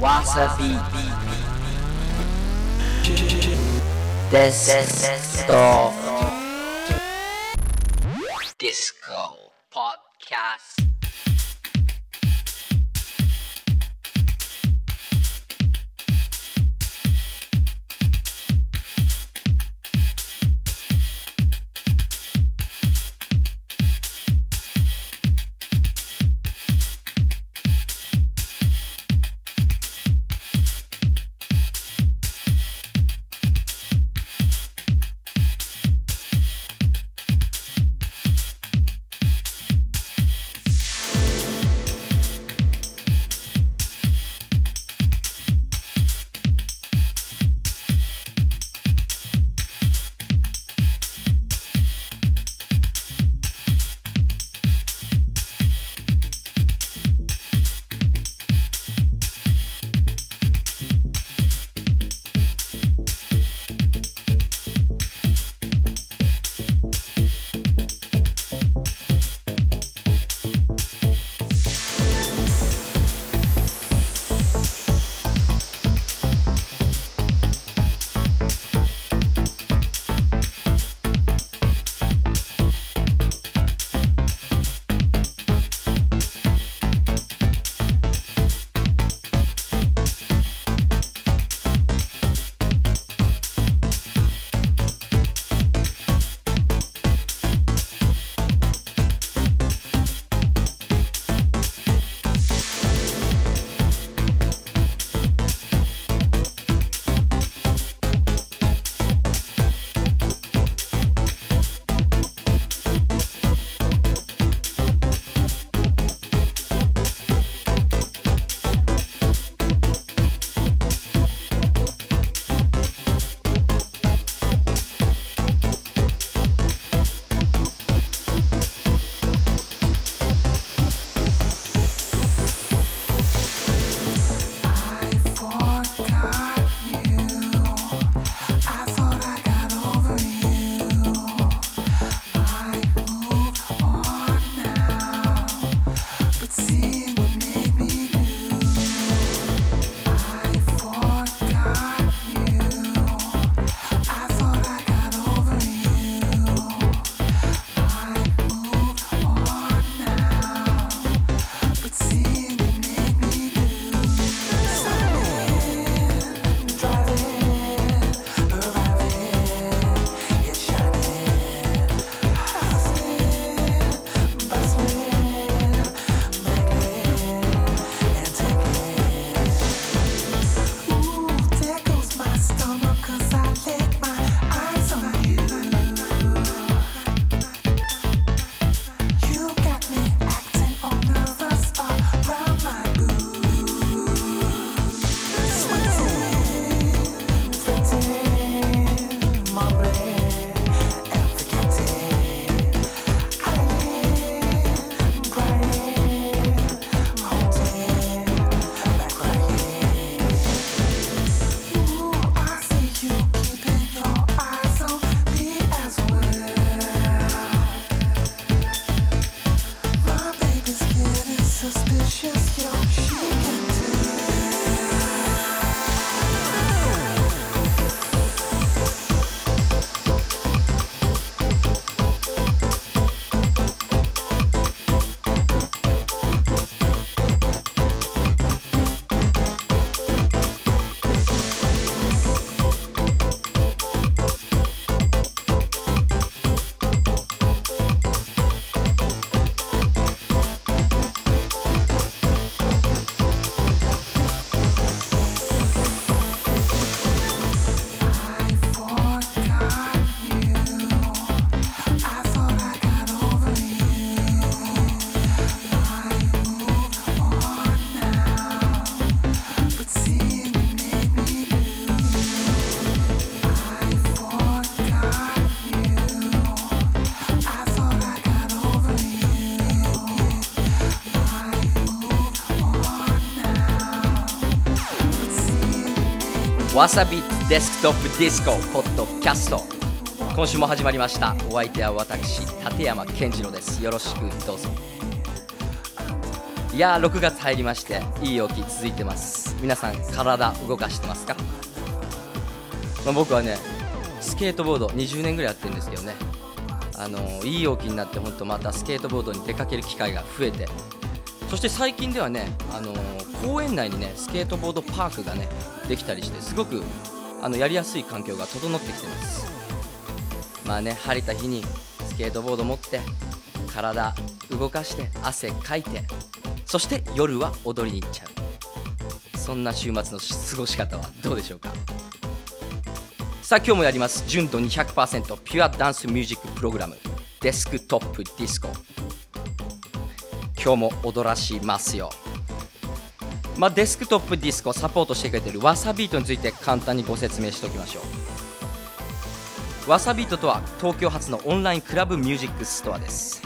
わさびわさビートデスクトップディスコポッドキャスト。今週も始まりました。お相手は私立山健次郎です。よろしくどうぞ。いやー6月入りましていい陽気続いてます。皆さん体動かしてますか、まあ、僕はねスケートボード20年ぐらいやってるんですけどね。あのー、いい陽気になって本当またスケートボードに出かける機会が増えて。そして最近ではね、あのー、公園内にねスケートボードパークがねできたりしてすごくあのやりやすい環境が整ってきてます。まあね晴れた日にスケートボード持って体動かして汗かいてそして夜は踊りに行っちゃう。そんな週末の過ごし方はどうでしょうか？さあ今日もやります。純度200%ピュアダンスミュージックプログラム。デスクトップディスコ。今日も踊らしますよ。まあ、デスクトップディスコサポートしてくれているわさビートについて簡単にご説明しておきましょう。わさビートとは東京発のオンラインクラブミュージックストアです。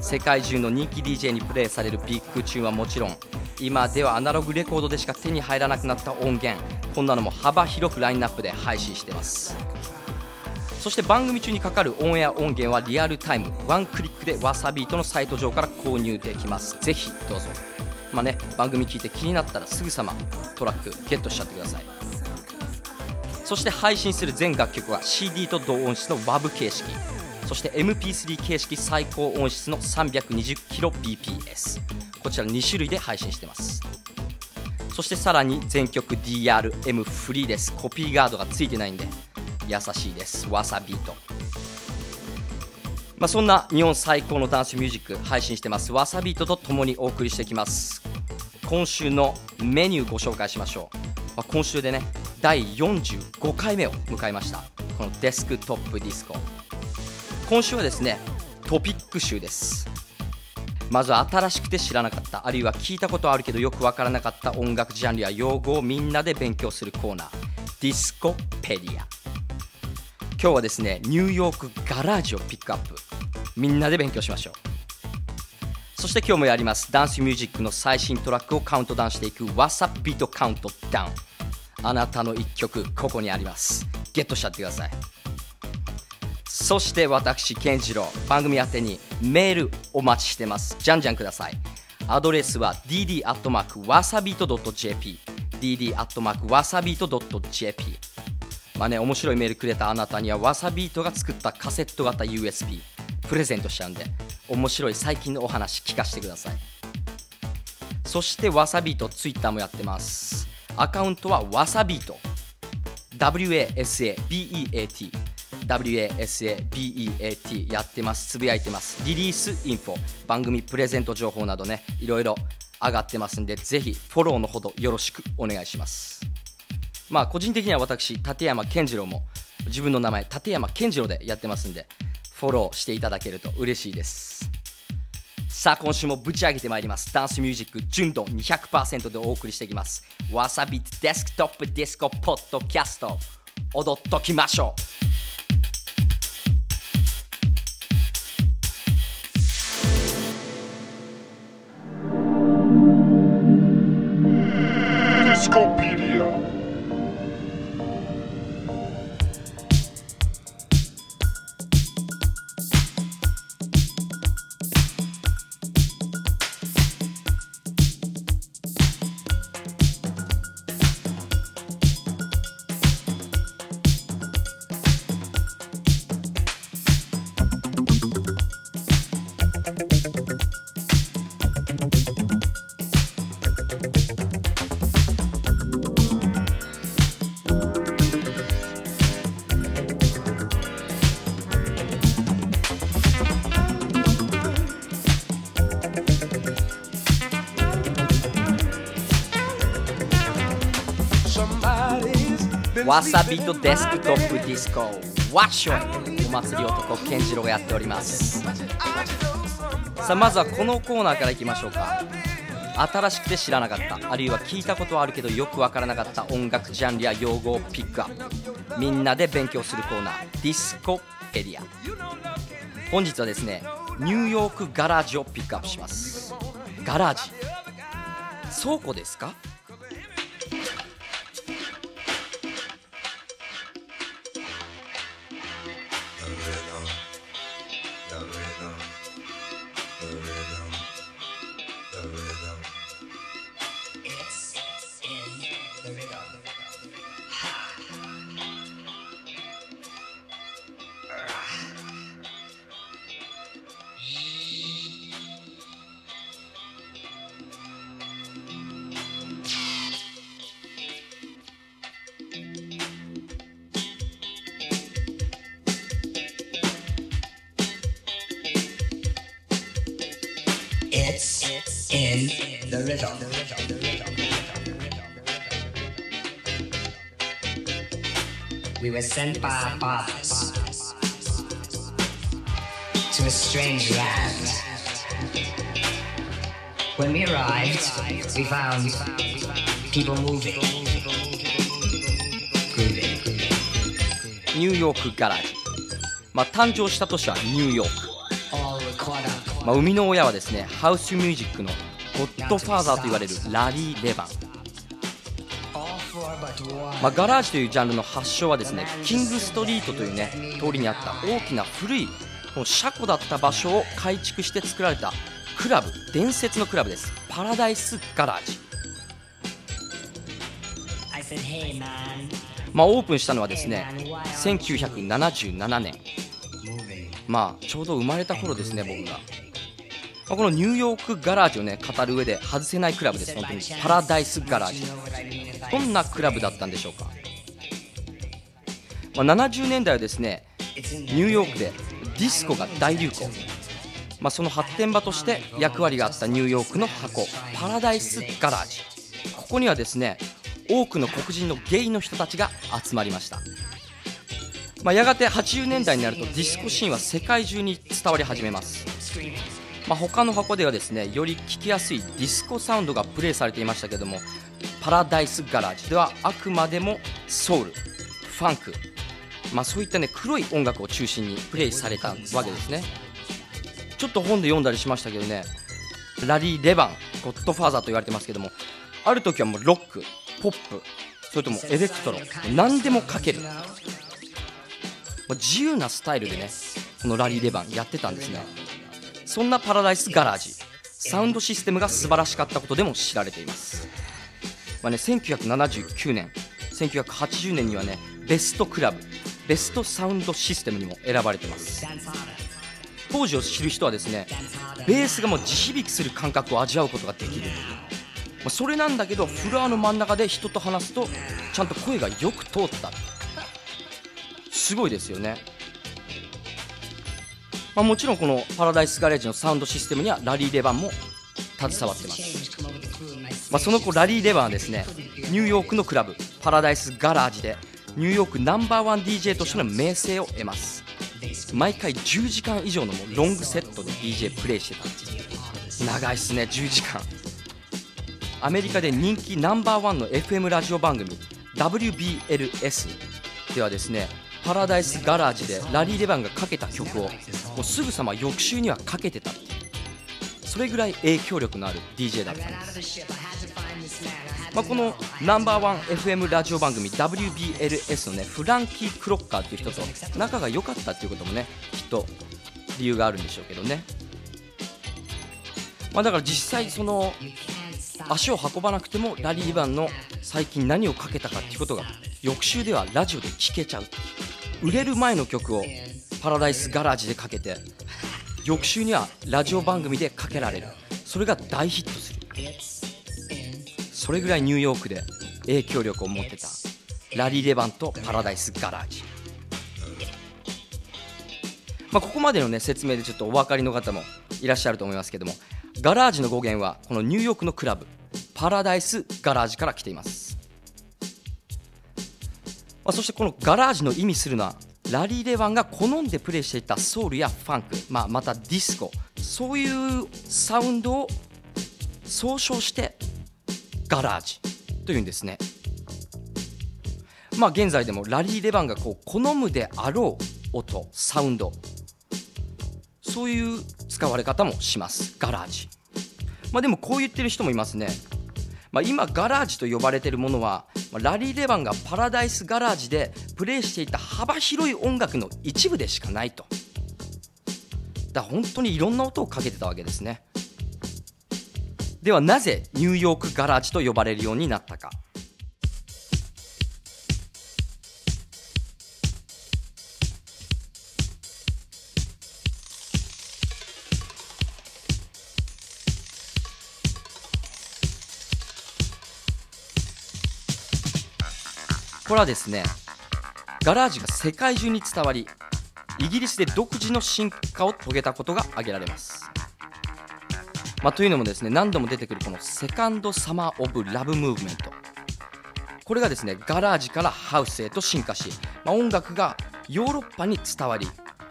世界中の人気 DJ にプレイされるビッグチューンはもちろん今ではアナログレコードでしか手に入らなくなった音源こんなのも幅広くラインナップで配信してます。そして番組中にかかるオンエア音源はリアルタイム。ワンクリックでわさビートのサイト上から購入できます。ぜひどうぞ。まあね番組聞いて気になったらすぐさまトラックゲットしちゃってください。そして配信する全楽曲は CD と同音質の WAV 形式。そして MP3 形式最高音質の 320kbps こちら2種類で配信してます。そしてさらに全曲 DRM フリーです。コピーガードがついてないんで優しいです。わさビートまあ、そんな日本最高のダンスミュージック配信してます。わさビートとともにお送りしていきます。今週のメニューご紹介しましょう、まあ、今週でね第45回目を迎えました。このデスクトップディスコ。今週はですねトピック集です。まずは新しくて知らなかったあるいは聞いたことあるけどよくわからなかった音楽ジャンルや用語をみんなで勉強するコーナー。ディスコペディア。今日はですねニューヨークガラージをピックアップ。みんなで勉強しましょう。そして今日もやります。ダンスミュージックの最新トラックをカウントダウンしていく。What's Up Beat Count Down あなたの1曲ここにあります。ゲットしちゃってください。そして私健次郎。番組宛てにメールお待ちしてます。じゃんじゃんください。アドレスは dd.wasabeat.jp dd.wasabeat.jp まあね面白いメールくれたあなたにはわさビートが作ったカセット型 USB プレゼントしちゃうんで面白い最近のお話聞かせてください。そしてわさビートツイッターもやってます。アカウントはわさビート WASABEAT WASABEAT やってます。つぶやいてます。リリースインフォ。番組プレゼント情報などねいろいろ上がってますんでぜひフォローのほどよろしくお願いします。まあ個人的には私立山健次郎も自分の名前立山健次郎でやってますんでフォローしていただけると嬉しいです。さあ今週もぶち上げてまいります。ダンスミュージック純度200%でお送りしていきます。わさビートデスクトップディスコポッドキャスト。踊っときましょう。わさビートデスクトップディスコワッショイお祭り男健次郎がやっております。さあまずはこのコーナーからいきましょうか。新しくて知らなかったあるいは聞いたことはあるけどよくわからなかった音楽ジャンルや用語をピックアップ。みんなで勉強するコーナーディスコエリア。本日はですねニューヨークガラージをピックアップします。ガラージ。倉庫ですか？Rhythm, the rhythm. Sent by our fathers to a strange land. When we arrived, we found people moving. ニューヨークガラージ、まあ、誕生した年はニューヨーク.まあ、生みの親はですねハウスミュージックのゴッドファーザーと言われるラリー・レバン、まあ、ガラージというジャンルの発祥はですねキングストリートというね通りにあった大きな古いこの車庫だった場所を改築して作られたクラブ伝説のクラブです。パラダイス・ガラージ、まあ、オープンしたのはですね1977年.まあちょうど生まれた頃ですね僕が、まあ、このニューヨークガラージをね語る上で外せないクラブです。本当に。パラダイス・ガラージどんなクラブだったんでしょうか、まあ、70年代はですねニューヨークでディスコが大流行、まあ、その発展場として役割があったニューヨークの箱パラダイスガラージ。ここにはですね多くの黒人のゲイの人たちが集まりました、まあ、やがて80年代になるとディスコシーンは世界中に伝わり始めます、まあ、他の箱ではですねより聴きやすいディスコサウンドがプレイされていましたけどもパラダイスガラージ。ではあくまでもソウルファンク。まあ、そういったね黒い音楽を中心にプレイされたわけですね。ちょっと本で読んだりしましたけどね。ラリー・レバンゴッドファーザーと言われてますけどもある時はもうロックポップそれともエレクトロ何でもかける、まあ自由なスタイルでねこのラリー・レバンやってたんですね。そんなパラダイス・ガラージサウンドシステムが素晴らしかったことでも知られています。まあね、1979年。1980年にはねベストクラブベストサウンドシステムにも選ばれてます。当時を知る人はですねベースがもう地響きする感覚を味わうことができる、まあ、それなんだけどフロアの真ん中で人と話すとちゃんと声がよく通った。すごいですよね、まあ、もちろんこのパラダイスガレージのサウンドシステムにはラリー・レバンも携わってます。まあ、その子ラリー・レバンはですねニューヨークのクラブパラダイス・ガラージでニューヨークナンバーワン DJ としての名声を得ます。毎回10時間以上のロングセットで DJ プレイしてた。長いっすね10時間。アメリカで人気ナンバーワンの FM ラジオ番組 WBLS ではですねパラダイス・ガラージでラリー・レバンがかけた曲をもうすぐさま翌週にはかけてた。ってそれぐらい影響力のある DJ だったんです。まあ、このナンバーワン FM ラジオ番組 WBLS のねフランキー・クロッカーっていう人と仲が良かったっていうこともねきっと理由があるんでしょうけどね、まあ、だから実際その足を運ばなくてもラリー・バンの最近何をかけたかっていうことが翌週ではラジオで聴けちゃう。売れる前の曲をパラダイス・ガラージでかけて翌週にはラジオ番組でかけられる。それが大ヒットする。それぐらいニューヨークで影響力を持ってた。ラリー・レバンとパラダイス・ガラージ、まあ、ここまでの、ね、説明でちょっとお分かりの方もいらっしゃると思いますけどもガラージの語源はこのニューヨークのクラブパラダイス・ガラージから来ています、まあ、そしてこのガラージの意味するのはラリー・レバンが好んでプレイしていたソウルやファンク、まあ、またディスコそういうサウンドを総称してガラージというんですね。まあ現在でもラリー・レバンがこう好むであろう音サウンドそういう使われ方もします。ガラージ。まあでもこう言ってる人もいますね。まあ、今ガラージと呼ばれているものはまあラリー・レバンがパラダイス・ガラージでプレイしていた幅広い音楽の一部でしかないと。だ本当にいろんな音をかけてたわけですね。ではなぜニューヨークガラージと呼ばれるようになったか。これはですねガラージが世界中に伝わりイギリスで独自の進化を遂げたことが挙げられます。まあ、というのもですね何度も出てくるこのセカンドサマー・オブ・ラブ・ムーブメント。これがですねガラージからハウスへと進化し、まあ、音楽がヨーロッパに伝わり、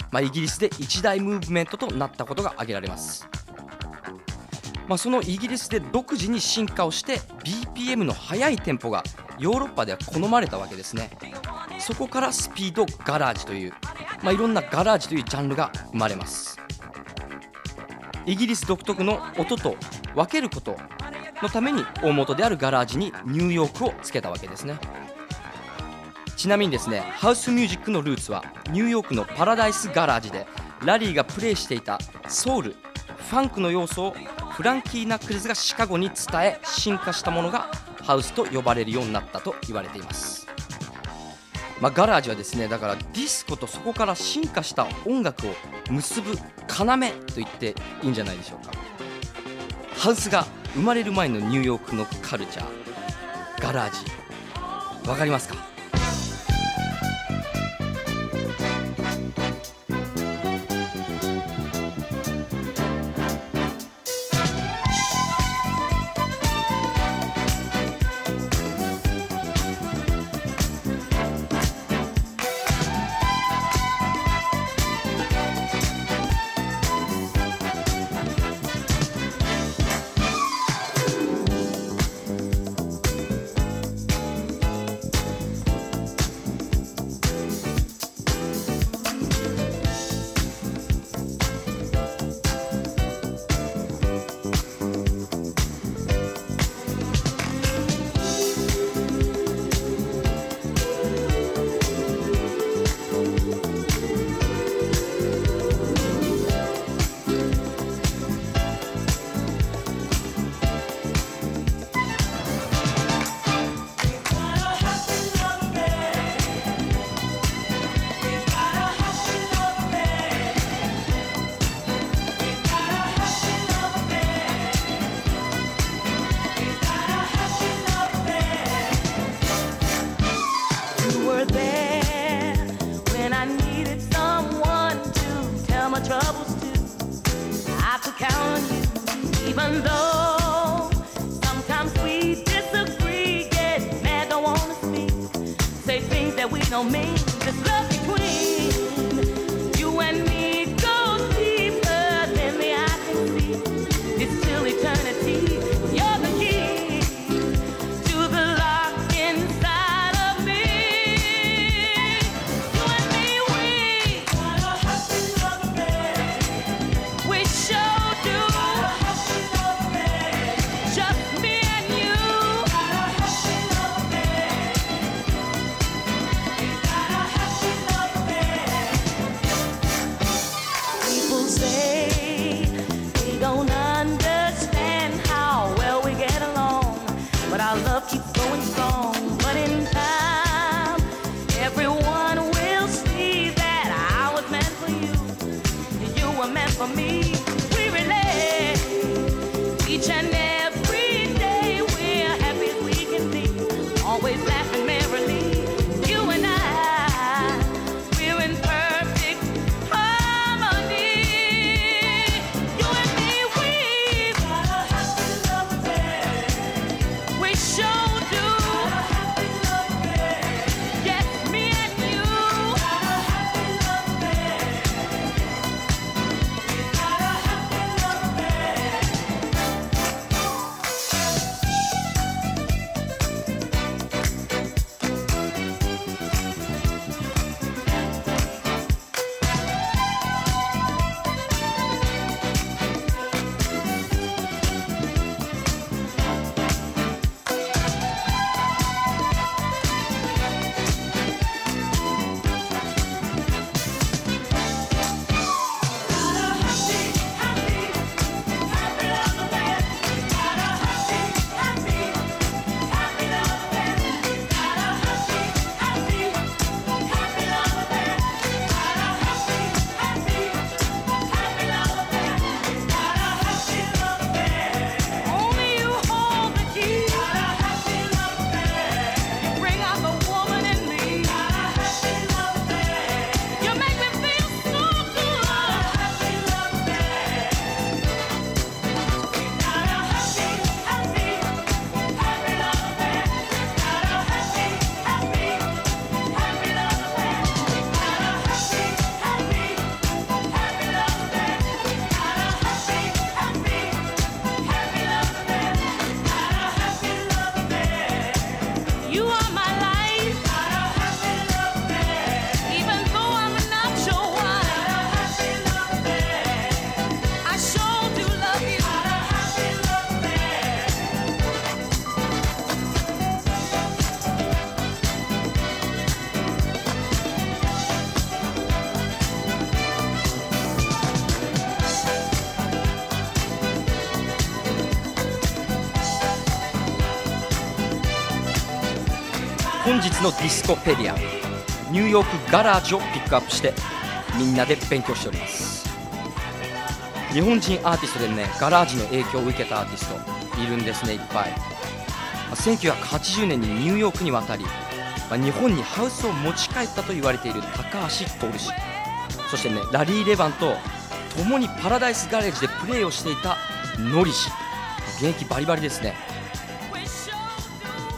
まあ、イギリスで一大ムーブメントとなったことが挙げられます、まあ、そのイギリスで独自に進化をして BPM の速いテンポがヨーロッパでは好まれたわけですね。そこからスピードガラージという、まあ、いろんなガラージというジャンルが生まれます。イギリス独特の音と分けることのために大元であるガラージにニューヨークをつけたわけですね。ちなみにですねハウスミュージックのルーツはニューヨークのパラダイスガラージでラリーがプレイしていたソウルファンクの要素をフランキー・ナックルズがシカゴに伝え進化したものがハウスと呼ばれるようになったと言われています。まあ、ガラージはですねだからディスコとそこから進化した音楽を結ぶ要と言っていいんじゃないでしょうか。ハウスが生まれる前のニューヨークのカルチャー。ガラージわかりますか？don't mean. のディスコペディア。ニューヨークガラージをピックアップしてみんなで勉強しております。日本人アーティストでねガラージの影響を受けたアーティストいるんですねいっぱい。ま1980年にニューヨークに渡りま日本にハウスを持ち帰ったと言われている高橋徹氏。そしてねラリー・レバンと共にパラダイスガレージでプレーをしていたノリ氏。現役バリバリですね。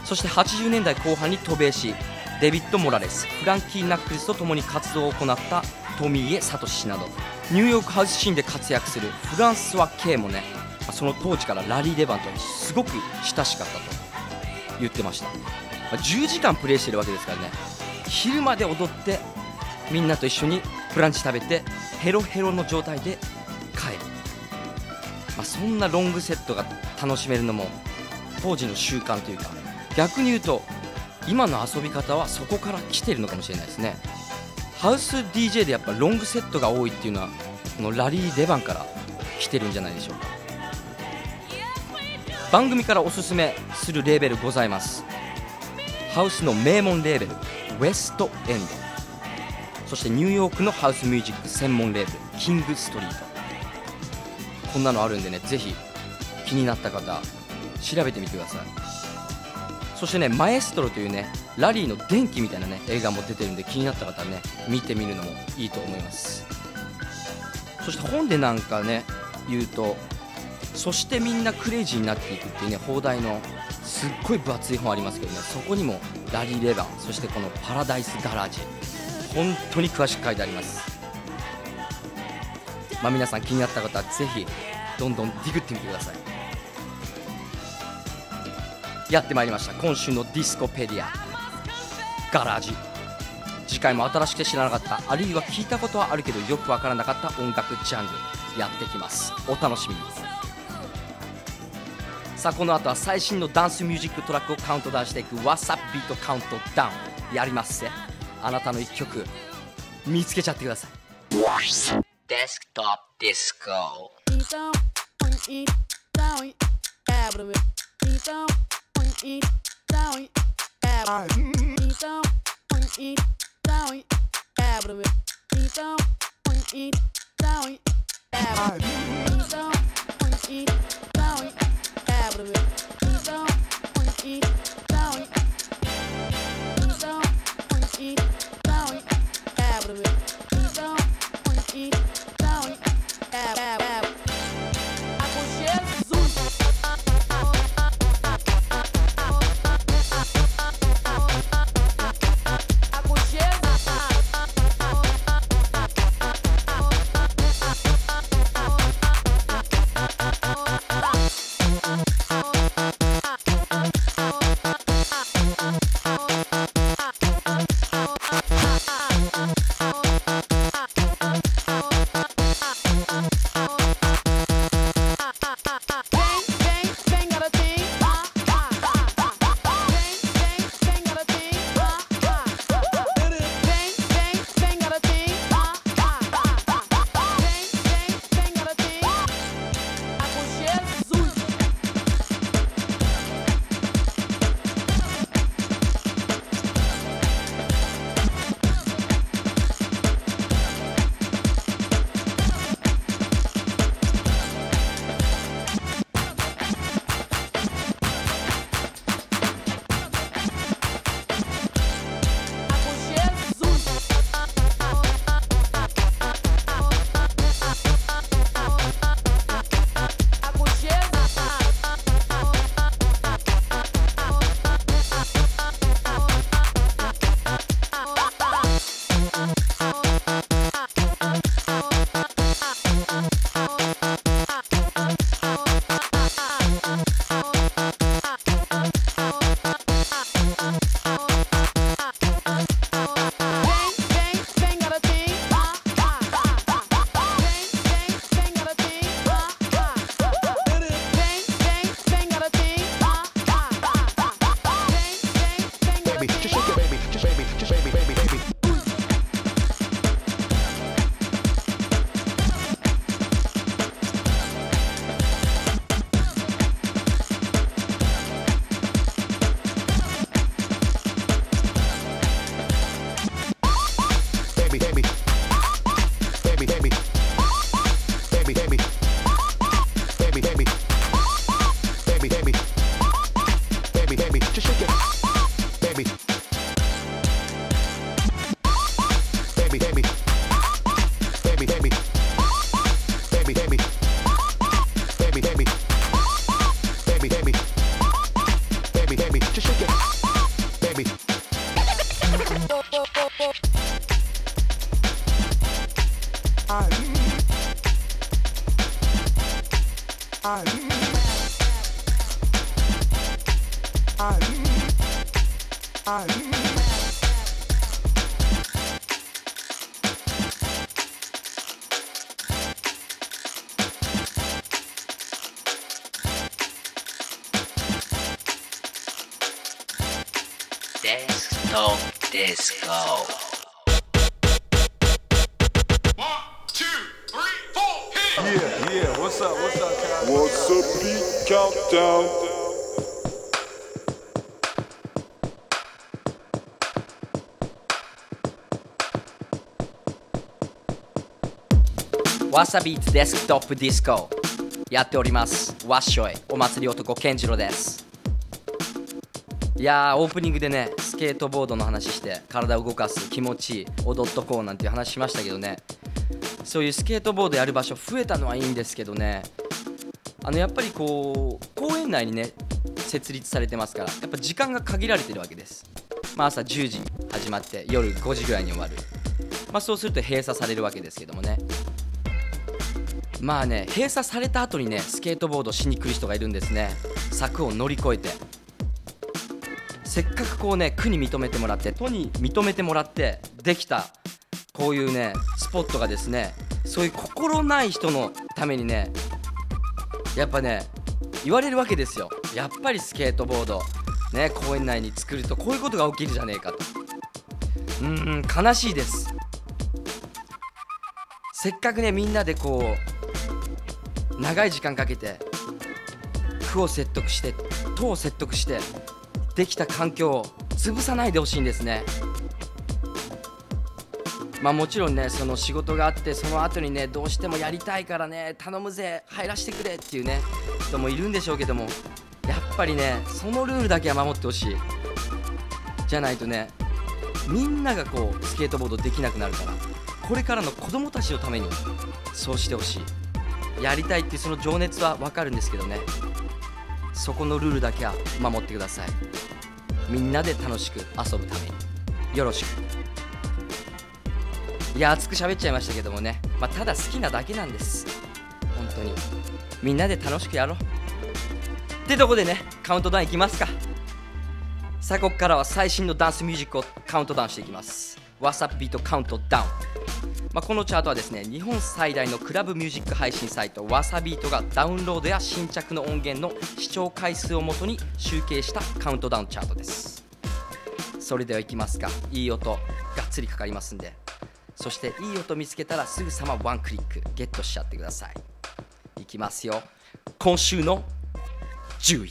そして80年代後半に渡米しデビッド・モラレスフランキー・ナックルズと共に活動を行った富家聡氏などニューヨークハウスシーンで活躍するフランソワ・ケイもねその当時からラリー・レバンにすごく親しかったと言ってました、10時間プレーしてるわけですからね。昼まで踊ってみんなと一緒にブランチ食べてヘロヘロの状態で帰る、まあ、そんなロングセットが楽しめるのも当時の習慣というか逆に言うと今の遊び方はそこから来てるのかもしれないですね。ハウス DJ でやっぱロングセットが多いっていうのはこのラリー・レバンから来てるんじゃないでしょうか。番組からおすすめするレーベルございます。ハウスの名門レーベルウエストエンドそしてニューヨークのハウスミュージック専門レーベルキングストリートこんなのあるんでねぜひ気になった方調べてみてください。そしてねマエストロというねラリーの電気みたいなね映画も出てるんで気になった方はね見てみるのもいいと思います。そして本でなんかね言うとそしてみんなクレイジーになっていくっていうね放題のすっごい分厚い本ありますけどねそこにもラリー・レバンそしてこのパラダイス・ガラージ本当に詳しく書いてあります。まあ皆さん気になった方はぜひどんどんディグってみてください。やってまいりました。今週のディスコペディア。ガラージ。次回も新しくて知らなかった。あるいは聞いたことはあるけどよくわからなかった音楽ジャンル。やってきます。お楽しみに。さあこの後は最新のダンスミュージックトラックをカウントダウンしていく。What's Up ビートカウントダウン。やりますぜ。あなたの一曲。見つけちゃってください。Desktop Disco. Então, então, quebra-me. Então, então, quebra-me. Então, então, Eat. わさビーツデスクトップディスコ」やっております。わっしょい。お祭り男健次郎です。いやーオープニングでねスケートボードの話して体を動かす気持ちいい踊っとこうなんていう話しましたけどね。そういうスケートボードやる場所増えたのはいいんですけどね。あのやっぱりこう公園内にね設立されてますからやっぱ時間が限られてるわけです、まあ、朝10時始まって夜5時ぐらいに終わる、まあ、そうすると閉鎖されるわけですけどもね。まあね閉鎖された後にねスケートボードしに来る人がいるんですね。柵を乗り越えて。せっかくこうね区に認めてもらって都に認めてもらってできたこういうねスポットがですねそういう心ない人のためにねやっぱね言われるわけですよ。やっぱりスケートボードね公園内に作るとこういうことが起きるじゃねえかと。うん悲しいです。せっかくねみんなでこう長い時間かけて区を説得して都を説得してできた環境を潰さないでほしいんですね。まあもちろんねその仕事があってその後にねどうしてもやりたいからね頼むぜ入らせてくれっていうね人もいるんでしょうけどもやっぱりねそのルールだけは守ってほしい。じゃないとねみんながこうスケートボードできなくなるからこれからの子供たちのためにそうしてほしい。やりたいっていうその情熱は分かるんですけどね。そこのルールだけは守ってください。みんなで楽しく遊ぶために。よろしく。いや熱く喋っちゃいましたけどもね、まあ、ただ好きなだけなんです。本当に。みんなで楽しくやろう。ってとこでねカウントダウンいきますか。さあここからは最新のダンスミュージックをカウントダウンしていきます。WhatsApp ビートカウントダウン。まあ、このチャートはですね日本最大のクラブミュージック配信サイトわさビートがダウンロードや新着の音源の視聴回数をもとに集計したカウントダウンチャートです。それではいきますか。いい音がっつりかかりますんで。そしていい音見つけたらすぐさまワンクリックゲットしちゃってください。いきますよ。今週の10位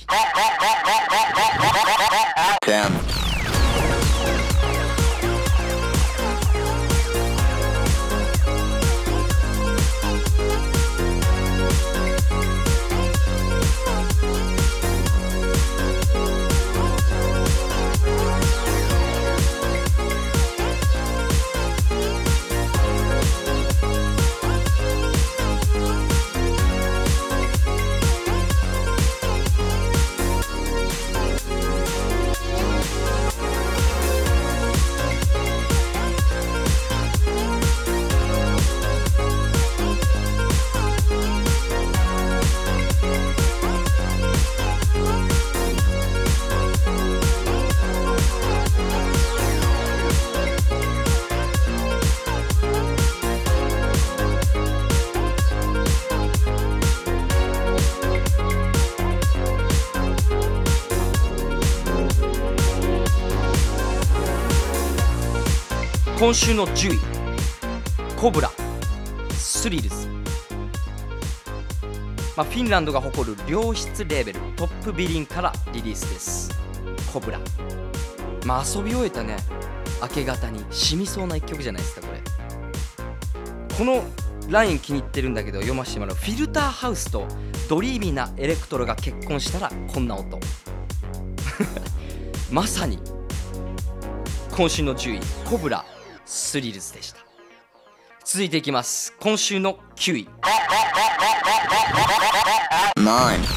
今週の10位コブラ Thrills、まあ、フィンランドが誇る良質レーベルトップビリンからリリースです。コブラ。まあ遊び終えたね。明け方に染みそうな一曲じゃないですかこれ。このライン気に入ってるんだけど読ませてもらう。フィルターハウスとドリーミーなエレクトロが結婚したらこんな音。まさに今週の10位コブラ。スリルズでした。続いていきます。今週の9位9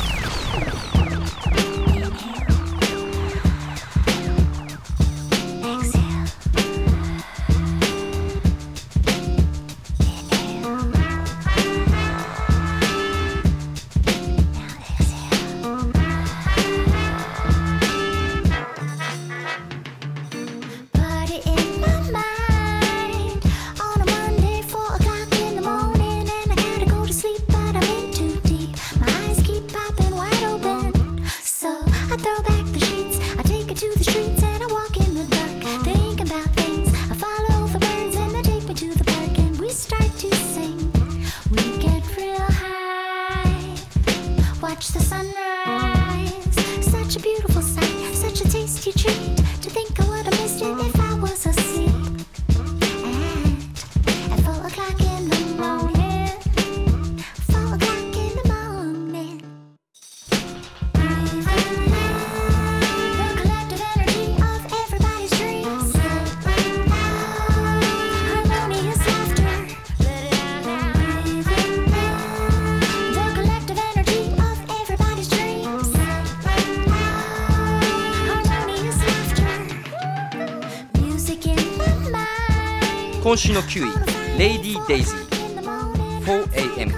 今週の9位「レイディー・デイジー 4AM」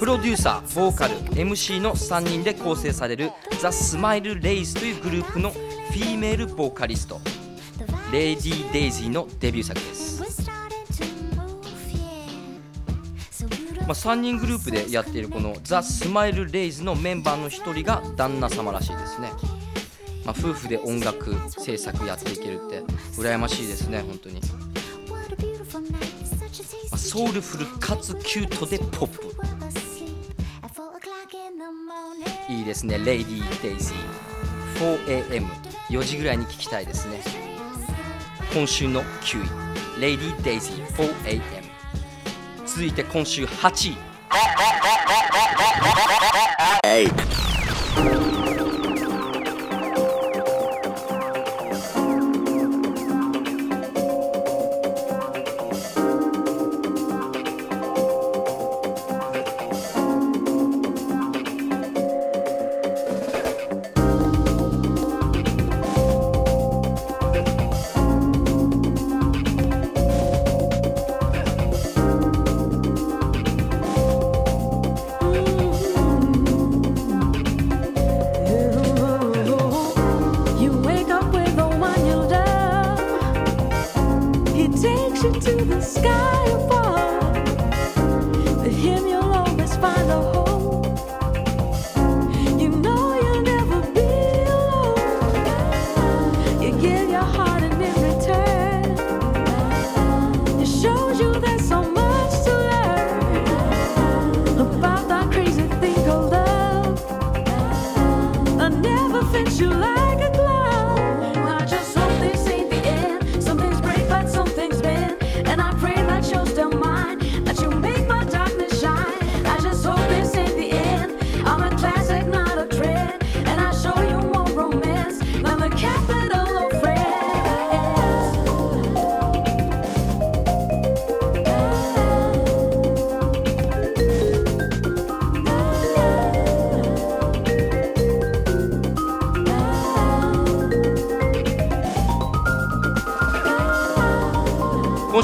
プロデューサー、ボーカル、MC の3人で構成されるザ・スマイル・レイズというグループの female ボーカリストレイディー・デイジーのデビュー作です、まあ、3人グループでやっているこのザ・スマイル・レイズのメンバーの1人が旦那様らしいですね、まあ、夫婦で音楽制作やっていけるって羨ましいですね本当に、ソウルフルかつキュートでポップ。いいですね、レイディー・デイジー 4am4 時ぐらいに聞きたいですね。今週の9位レイディー・デイジー 4am 続いて今週8位。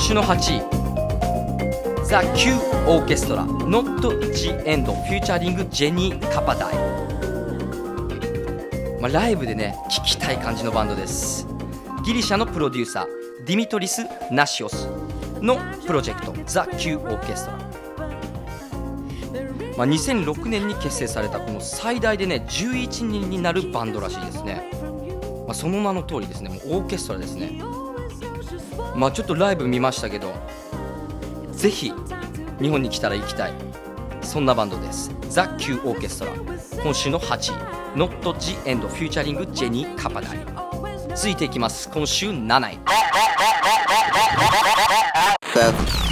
今週の8位。ザ・キュー・オーケストラ。Not the End フューチャリングジェニー・カパダイ、まあ、ライブでね聴きたい感じのバンドです。ギリシャのプロデューサーディミトリス・ナシオス。のプロジェクトザ・キュー・オーケストラ。まあ、2006年に結成されたこの最大でね11人になるバンドらしいですね、まあ、その名の通りですね。もうオーケストラですね。まあちょっとライブ見ましたけどぜひ日本に来たら行きたい。そんなバンドです。ザ・キュー・オーケストラ。今週の8位。Not the End フューチャリングジェニー・カパダイ続いていきます。今週7位。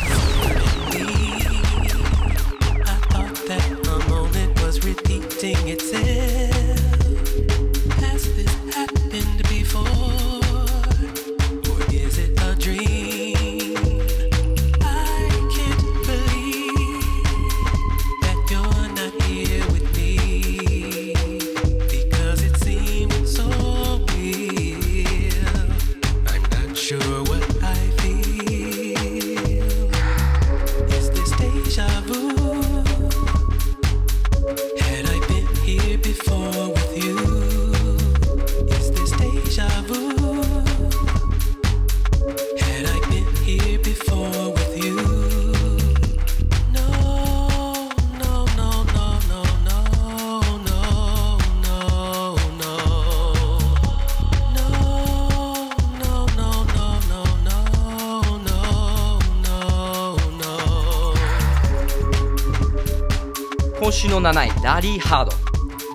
リー・ハード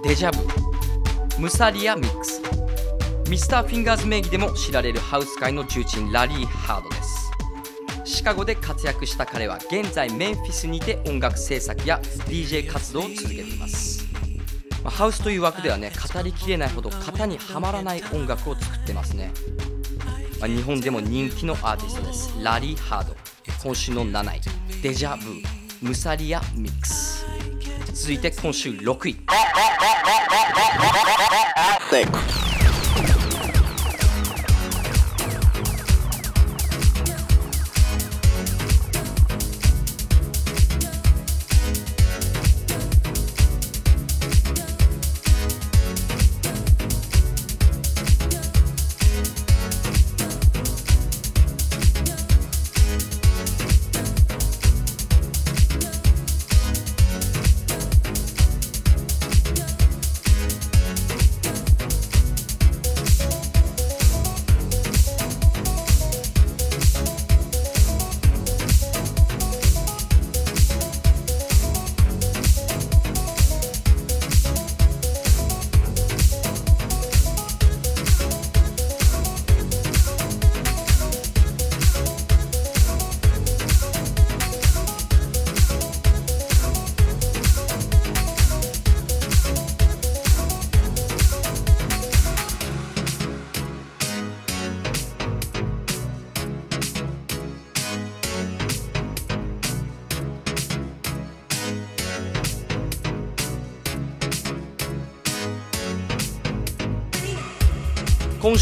デジャブムサリア・ミックス。ミスターフィンガーズ名義でも知られるハウス界の重鎮ラリー・ハードです。シカゴで活躍した彼は現在メンフィスにて音楽制作や DJ 活動を続けています、まハウスという枠ではね語りきれないほど型にはまらない音楽を作ってますね、まあ日本でも人気のアーティストです。ラリー・ハード今週の7位デジャブムサリア・ミックス。続いて今週6位。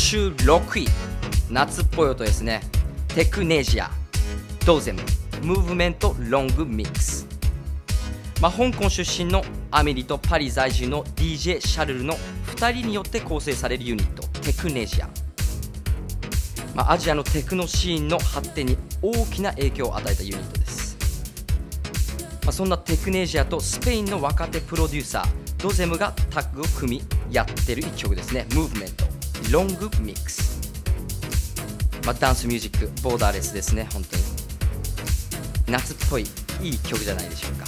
今週6位夏っぽい音ですね。テクネジア。ドーゼム。ムーブメントロングミックス。まあ、香港出身のアメリとパリ在住の DJ シャルルの2人によって構成されるユニットテクネジア、まあ、アジアのテクノシーンの発展に大きな影響を与えたユニットです、まあ、そんなテクネジアとスペインの若手プロデューサードゼムがタッグを組みやってる一曲ですね。ムーブメント。ロングミックス、まあ、ダンスミュージックボーダーレスですね本当に。夏っぽいいい曲じゃないでしょうか。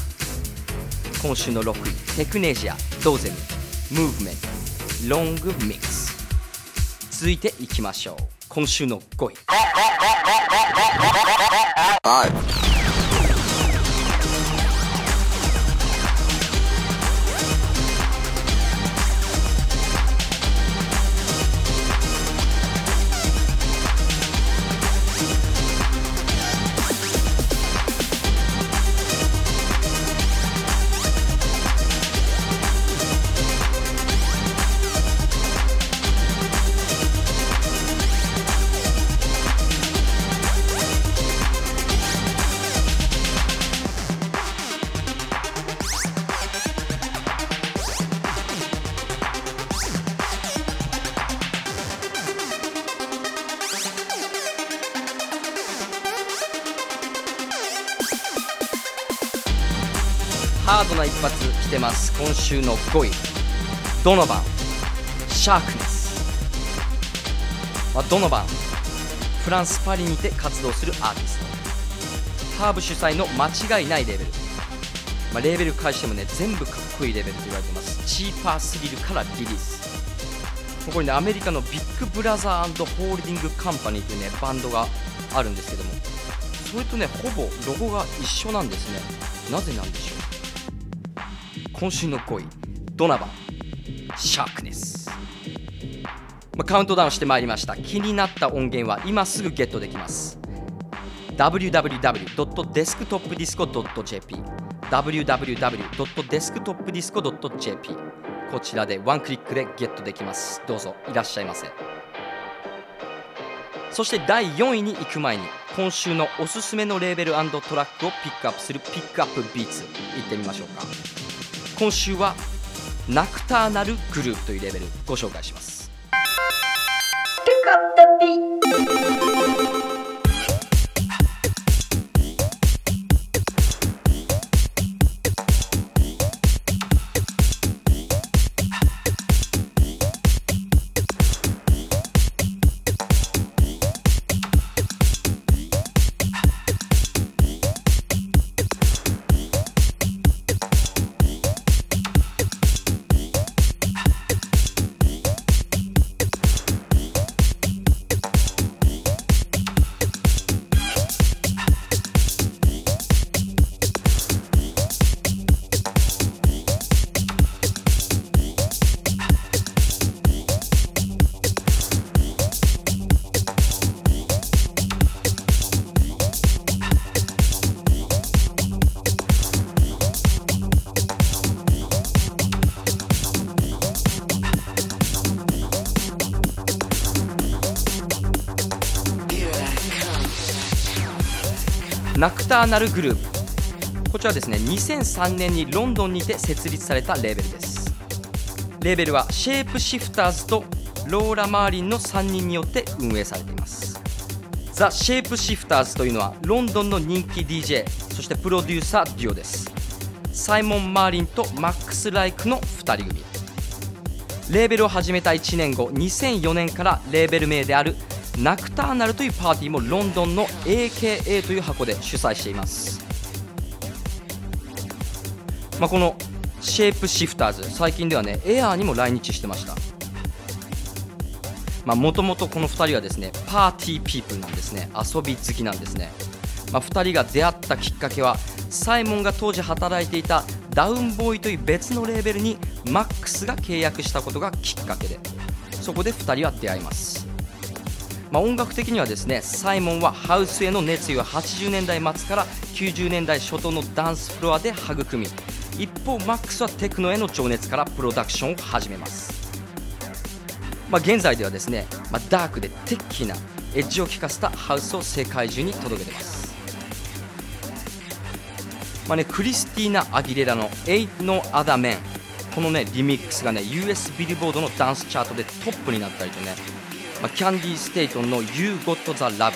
今週の6位テクネジアドーゼムムーブメント。ロングミックス。続いていきましょう。今週の5位。今週の5位ドノバンシャークネス、まあ、ドノバンフランス・パリにて活動するアーティスト。ハーブ主催の間違いないレベル、まあ、レーベル返してもね全部かっこいいレベルと言われてます。チーパーすぎるからリリース。もうこれねアメリカのビッグブラザーホールディングカンパニーというねバンドがあるんですけどもそれとねほぼロゴが一緒なんですね。なぜなんでしょう？今週の5位ドナバシャークネス、まあ、カウントダウンしてまいりました。気になった音源は今すぐゲットできます。www.desktopdisco.jp www.desktopdisco.jp こちらでワンクリックでゲットできます。どうぞいらっしゃいませ。そして第4位に行く前に今週のおすすめのレーベルトラックをピックアップするピックアップビーツ行ってみましょうか。今週はナクターナルグループというレベルご紹介します。ターナルグループこちらですね2003年にロンドンにて設立されたレーベルです。レーベルはシェイプシフターズとローラ・マーリンの3人によって運営されています。ザ・シェイプシフターズというのはロンドンの人気 DJ そしてプロデューサーデュオです。サイモン・マーリンとマックス・ライクの2人組。レーベルを始めた1年後2004年からレーベル名であるナクターナルというパーティーもロンドンの AKA という箱で主催しています、まあ、このシェイプシフターズ最近ではねエアーにも来日してました。もともとこの2人はですねパーティーピープルなんですね。遊び好きなんですね、まあ、2人が出会ったきっかけはサイモンが当時働いていたダウンボーイという別のレーベルにマックスが契約したことがきっかけでそこで2人は出会います、まあ、音楽的にはですねサイモンはハウスへの熱意を80年代末から90年代初頭のダンスフロアで育み一方マックスはテクノへの情熱からプロダクションを始めます。まあ、現在ではですね、まあ、ダークでテッキーなエッジを効かせたハウスを世界中に届けてます、まあね、クリスティーナ・アギレラの「Ain't No Other Man」このねリミックスがね US ビルボードのダンスチャートでトップになったりとね、まあ、キャンディー・ステイトンの「You Got the Love」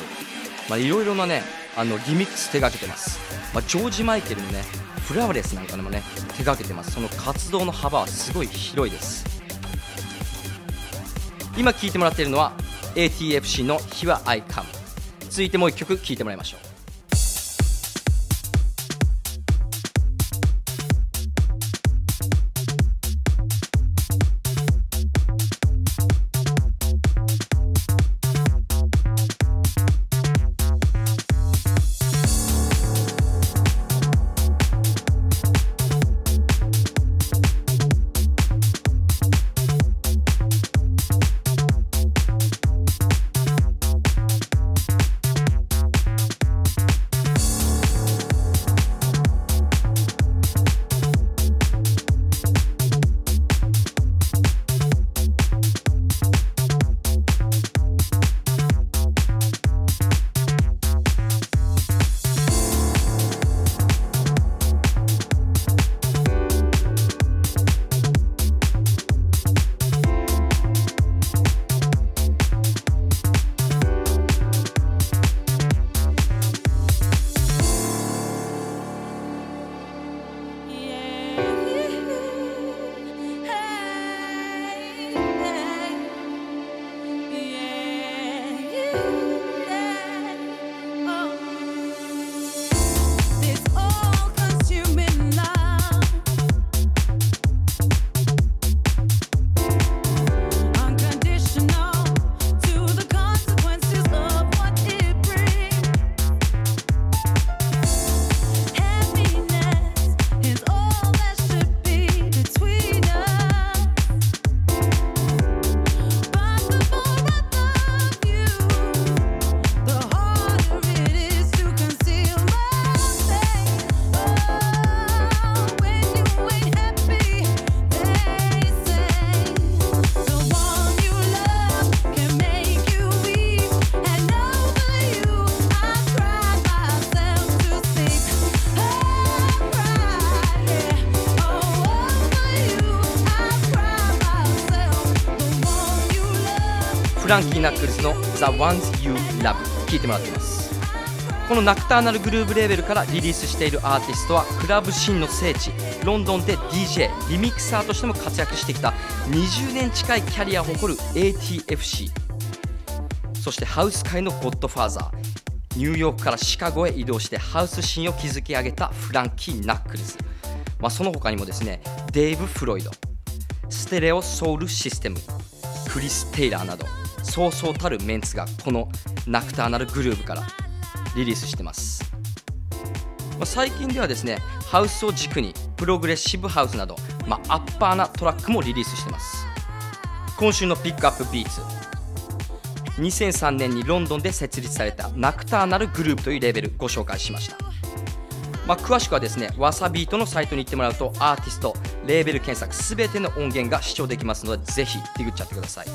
まあ、いろいろなねあのリミックス手がけてます、まあ、ジョージ・マイケルのねフラワレスなんかでもね手がけてます。その活動の幅はすごい広いです。今聴いてもらっているのは ATFC の「Here I Come」続いてもう1曲聴いてもらいましょう。The Ones You Love」聴いてもらっています。このナクターナルグルーブレーベルからリリースしているアーティストはクラブシーンの聖地ロンドンで DJ リミクサーとしても活躍してきた20年近いキャリアを誇る ATFC そしてハウス界のゴッドファーザーニューヨークからシカゴへ移動してハウスシーンを築き上げたフランキー・ナックルズ、まあ、その他にもですねデイブ・フロイドステレオ・ソウル・システムクリス・テイラーなどそうそうたるメンツがこのナクターナルグルーヴからリリースしてます、まあ、最近ではですねハウスを軸にプログレッシブハウスなど、まあ、アッパーなトラックもリリースしてます。今週のピックアップビーツ。2003年にロンドンで設立されたナクターナルグループというレベルご紹介しました。まあ、詳しくはですねわさビートのサイトに行ってもらうとアーティストレーベル検索すべての音源が視聴できますのでぜひディグっちゃってください、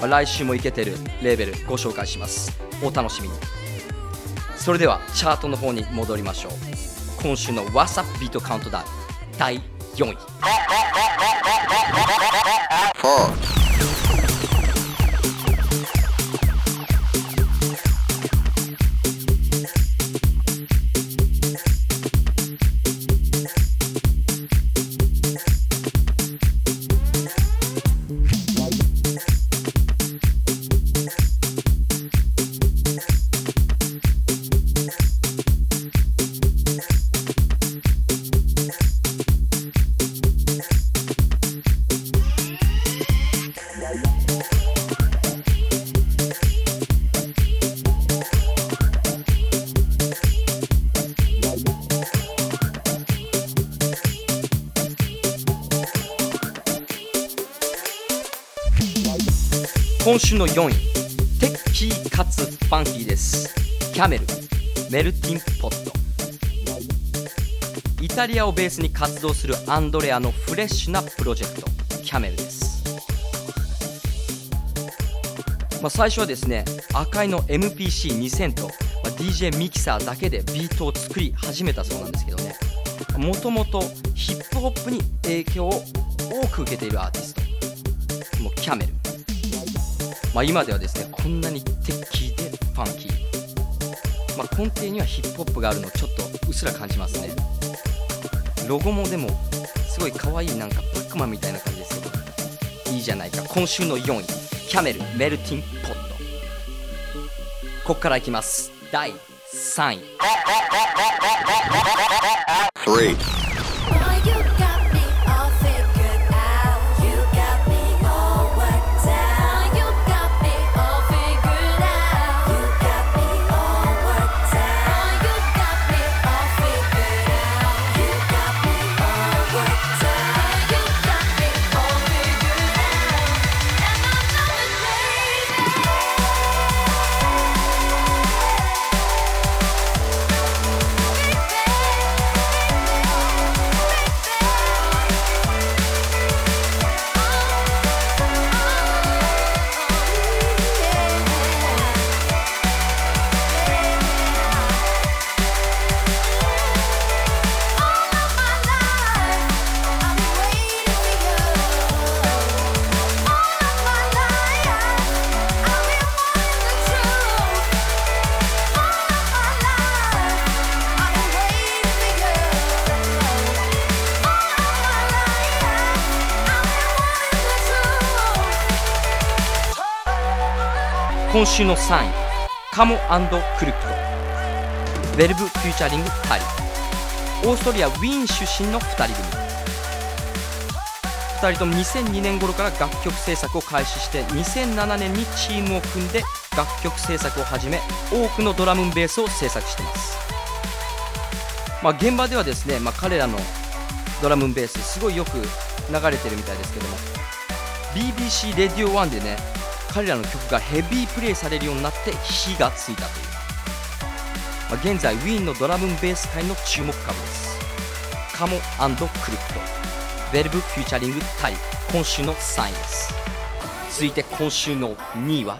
まあ、来週もいけてるレーベルご紹介します。お楽しみに。それではチャートの方に戻りましょう。今週の What's Up ビートカウントダウン第4位。週の4位テッキーかつファンキーです。キャメルメルティンポット。イタリアをベースに活動するアンドレアのフレッシュなプロジェクトキャメルです、まあ、最初はですね赤いの MPC2000 と、まあ DJ ミキサーだけでビートを作り始めたそうなんですけどね。もともとヒップホップに影響を多く受けているアーティストもうキャメル。まあ、今ではですねこんなにテッキーでファンキー、まあ、根底にはヒップホップがあるのちょっとうっすら感じますね。ロゴもでもすごい可愛いなんかパックマンみたいな感じですけどいいじゃないか。今週の4位キャメルメルティンポット。ここからいきます。第3位。3位の3位カモクルックド。Verve フューチャリングタリオーストリアウィーン出身の2人組。2人とも2002年頃から楽曲制作を開始して2007年にチームを組んで楽曲制作を始め多くのドラムベースを制作しています、まあ、現場ではですね、まあ、彼らのドラムベースすごいよく流れてるみたいですけども BBC レディオ1でね彼らの曲がヘビープレイされるようになって火がついたという、まあ、現在ウィーンのドラムベース界の注目株です。カモクリプトベルブフューチャリング対今週の3位です。続いて今週の2位は？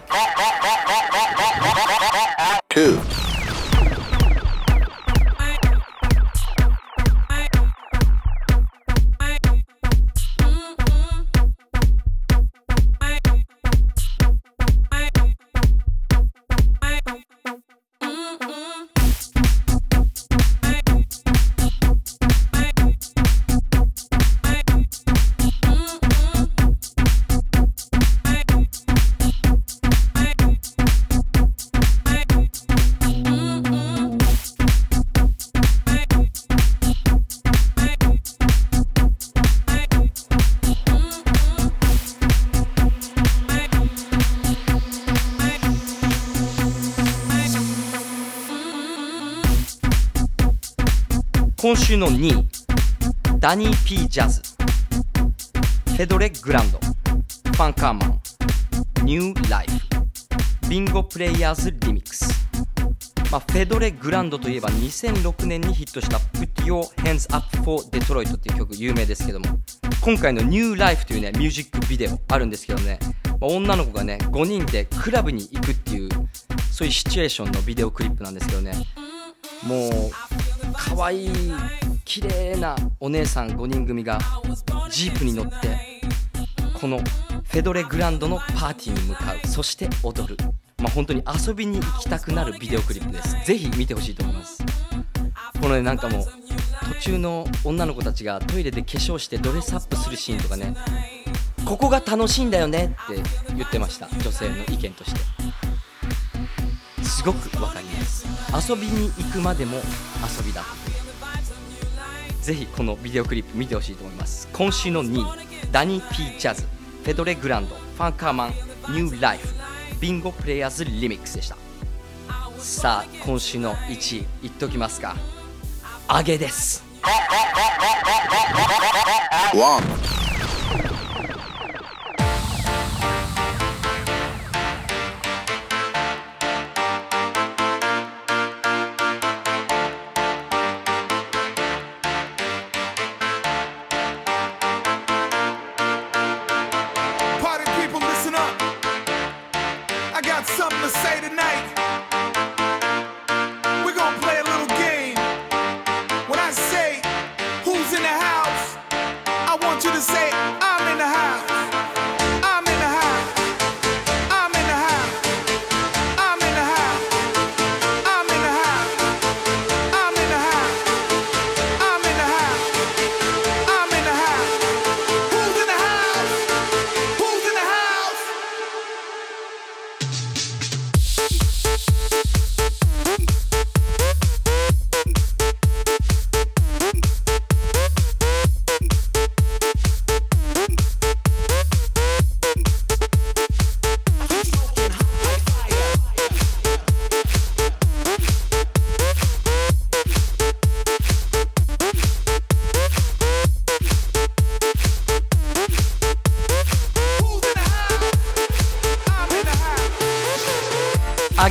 今週の2位ダニー・ピー・ジャズフェドレ・グランドファンカーマンニュー・ライフビンゴ・プレイヤーズ・リミックス。まあ、フェドレ・グランドといえば2006年にヒットした「Put Your Hands Up for Detroit」っていう曲有名ですけども今回の「ニューライフというねミュージックビデオあるんですけどね、まあ、女の子がね5人でクラブに行くっていうそういうシチュエーションのビデオクリップなんですけどね。もう可愛い綺麗なお姉さん5人組がジープに乗ってこのフェドレグランドのパーティーに向かう。そして踊る。まあ本当に遊びに行きたくなるビデオクリップです。ぜひ見てほしいと思います。このねなんかもう途中の女の子たちがトイレで化粧してドレスアップするシーンとかねここが楽しいんだよねって言ってました。女性の意見として。すごくわかります遊びに行くまでも遊びだ。ぜひこのビデオクリップ見てほしいと思います。今週の2位ダニー・ピー・ジャズフェドレ・グランドファンカーマンニュー・ライフビンゴ・プレイヤーズ・リミックスでした。さあ今週の1位いっときますか揚げです。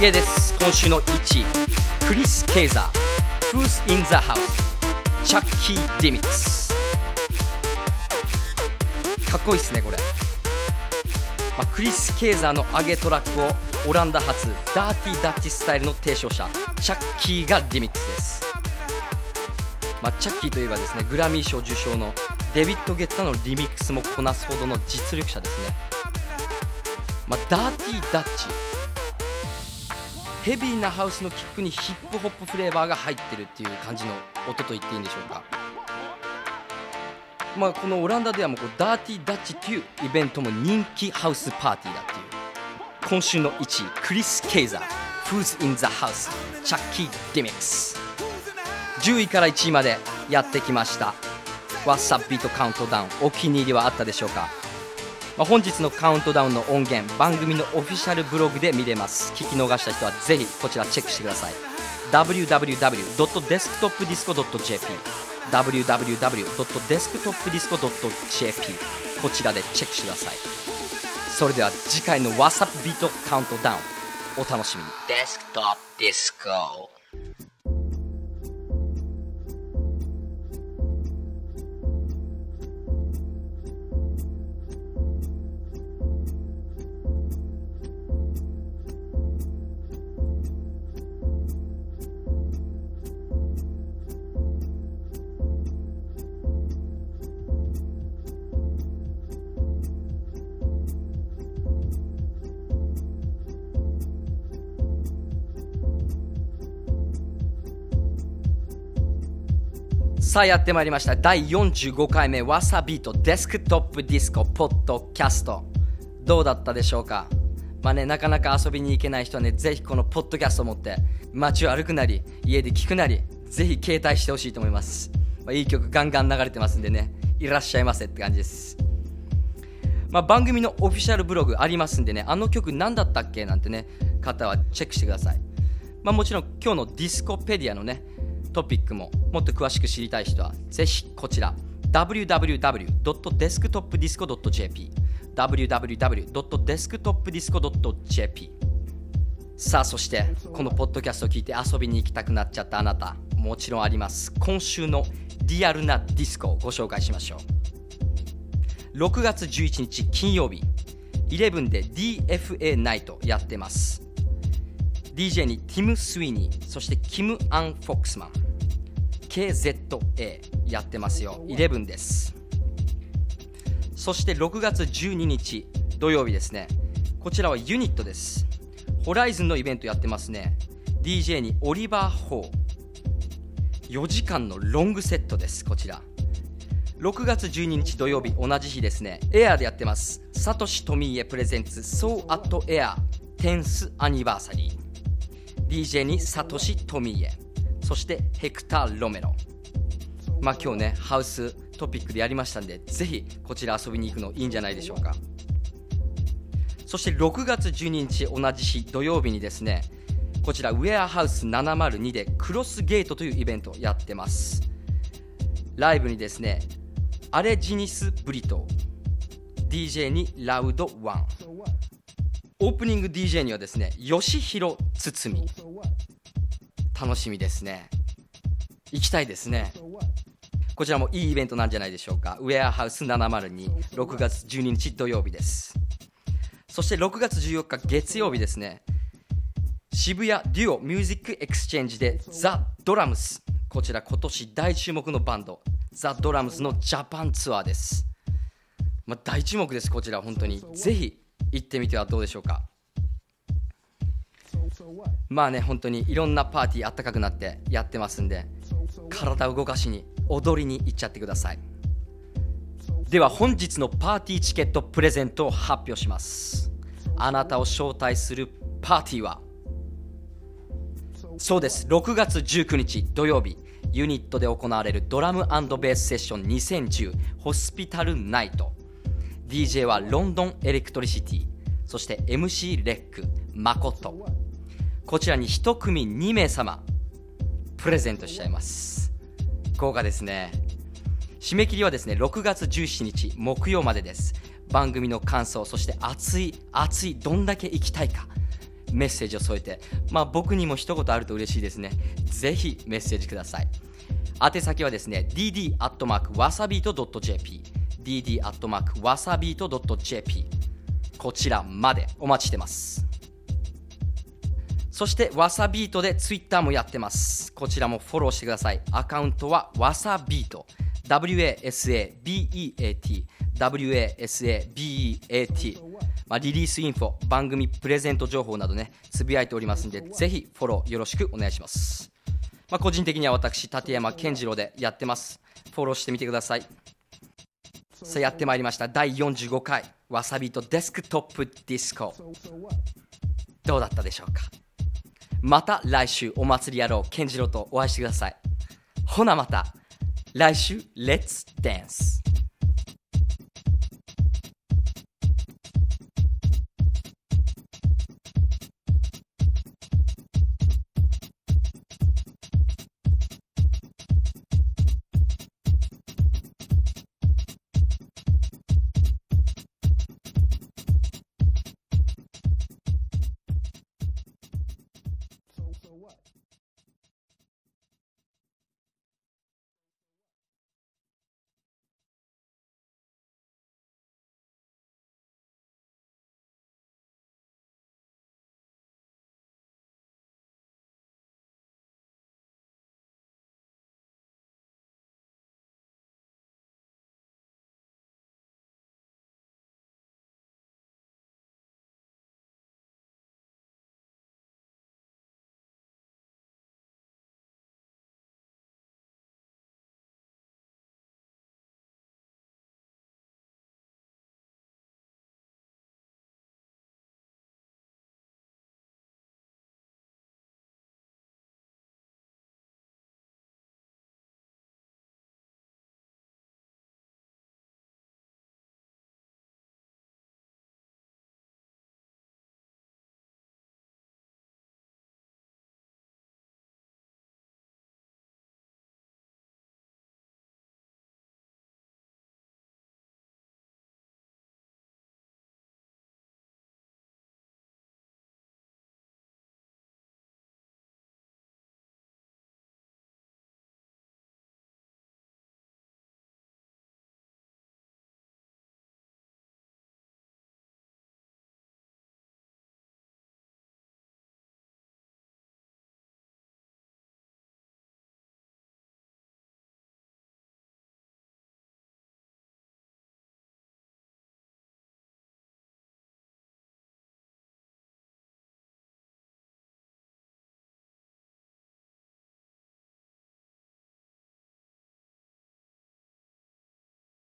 げです。今週の1位クリス・ケイザー。Who's in the House? チャッキー・ディミックスかっこいいっすねこれ、まあ、クリス・ケイザーの揚げトラックをオランダ発ダーティーダッチスタイルの提唱者チャッキーがリミックスです、まあ、チャッキーといえばですねグラミー賞受賞のデビッド・ゲッタのリミックスもこなすほどの実力者ですね、まあ、ダーティーダッチヘビーなハウスのキックにヒップホップフレーバーが入ってるっていう感じの音と言っていいんでしょうか。まあこのオランダではもうこうダーティーダッチっていうイベントも人気ハウスパーティーだっていう今週の1位クリス・ケイザー Who's in the House チャッキー・ディミックス。10位から1位までやってきました。ワッサッビートカウントダウン。お気に入りはあったでしょうか。まあ、本日のカウントダウンの音源番組のオフィシャルブログで見れます。聞き逃した人はぜひこちらチェックしてください。www.desktopdisco.jp www.desktopdisco.jp こちらでチェックしてください。それでは次回の WhatsApp ビートカウントダウン。お楽しみに。デスクトップディスコ。さあやってまいりました。第45回目わさビートデスクトップディスコポッドキャスト。どうだったでしょうか？まあねなかなか遊びに行けない人はねぜひこのポッドキャストを持って街を歩くなり家で聞くなりぜひ携帯してほしいと思います、まあ、いい曲ガンガン流れてますんでねいらっしゃいませって感じです。まあ、番組のオフィシャルブログありますんでねあの曲何だったっけ？なんてね方はチェックしてください、まあ、もちろん今日のディスコペディアのねトピックももっと詳しく知りたい人はぜひこちら。www.desktopdisco.jp www.desktopdisco.jp さあそしてこのポッドキャストを聞いて遊びに行きたくなっちゃったあなたもちろんあります。今週のリアルなディスコをご紹介しましょう。6月11日金曜日。11で DFA ナイトやってます。DJ にティム・スウィーニーそしてキム・アン・フォックスマン。KZA やってますよ。11です。そして6月12日土曜日ですね。こちらはユニットです。ホライズンのイベントやってますね。DJ にオリバー・ホー。4時間のロングセットですこちら。6月12日土曜日同じ日ですね。エアーでやってます。サトシトミーエプレゼンツ So at Air テンスアニバーサリー DJ にサトシトミーエそしてヘクター・ロメロ。まあ今日ねハウストピックでやりましたんでぜひこちら遊びに行くのいいんじゃないでしょうか。そして6月12日同じ日土曜日にですねこちらウェアハウス702でクロスゲートというイベントやってます。ライブにですねアレジニス・ブリト DJ にラウドワン。オープニング DJ にはですね吉弘堤楽しみですね。行きたいですね。こちらもいいイベントなんじゃないでしょうか。ウェアハウス702 6月12日土曜日です。そして6月14日月曜日ですね。渋谷デュオミュージックエクスチェンジでザ・ドラムス。こちら今年大注目のバンドザ・ドラムスのジャパンツアーです、まあ、大注目ですこちら本当に。ぜひ行ってみてはどうでしょうか。まあね本当にいろんなパーティーあったかくなってやってますんで体動かしに踊りに行っちゃってください。では本日のパーティーチケットプレゼントを発表します。あなたを招待するパーティーは？そうです。6月19日土曜日ユニットで行われるドラムベースセッション2010ホスピタルナイト。DJ はロンドンエレクトリシティそして MC レック誠こちらに1組2名様プレゼントしちゃいます。豪華ですね。締め切りはですね6月17日木曜までです。番組の感想そして熱い熱いどんだけ行きたいかメッセージを添えてまあ僕にも一言あると嬉しいですね。ぜひメッセージください。宛先はですね dd.wasabeat.jp dd.wasabeat.jp こちらまでお待ちしてます。そしてわさビートでツイッターもやってます。こちらもフォローしてください。アカウントはわさビート。WASABEAT WASABEAT まあ、リリースインフォ番組プレゼント情報などねつぶやいておりますんでぜひフォローよろしくお願いします、まあ、個人的には私立山健次郎でやってます。フォローしてみてください。さあやってまいりました。第45回。わさびとデスクトップディスコ。どうだったでしょうか？また来週お祭り野郎健次郎とお会いしてください。ほなまた。来週レッツダンス。